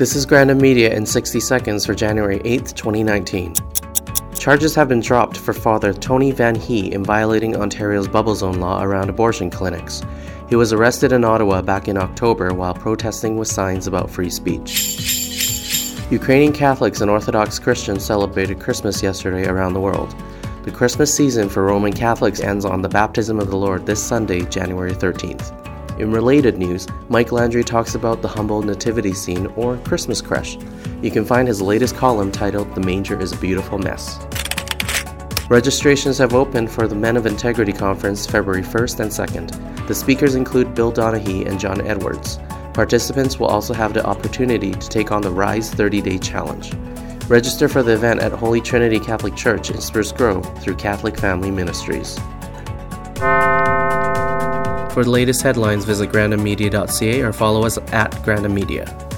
This is Grandin Media in 60 seconds for January 8, 2019. Charges have been dropped for Father Tony Van Hee in violating Ontario's bubble zone law around abortion clinics. He was arrested in Ottawa back in October while protesting with signs about free speech. Ukrainian Catholics and Orthodox Christians celebrated Christmas yesterday around the world. The Christmas season for Roman Catholics ends on the baptism of the Lord this Sunday, January 13th. In related news, Mike Landry talks about the humble nativity scene or Christmas crèche. You can find his latest column titled The Manger is a Beautiful Mess. Registrations have opened for the Men of Integrity Conference February 1st and 2nd. The speakers include Bill Donahue and John Edwards. Participants will also have the opportunity to take on the Rise 30 Day Challenge. Register for the event at Holy Trinity Catholic Church in Spruce Grove through Catholic Family Ministries. For the latest headlines, visit grandinmedia.ca or follow us at Grandin Media.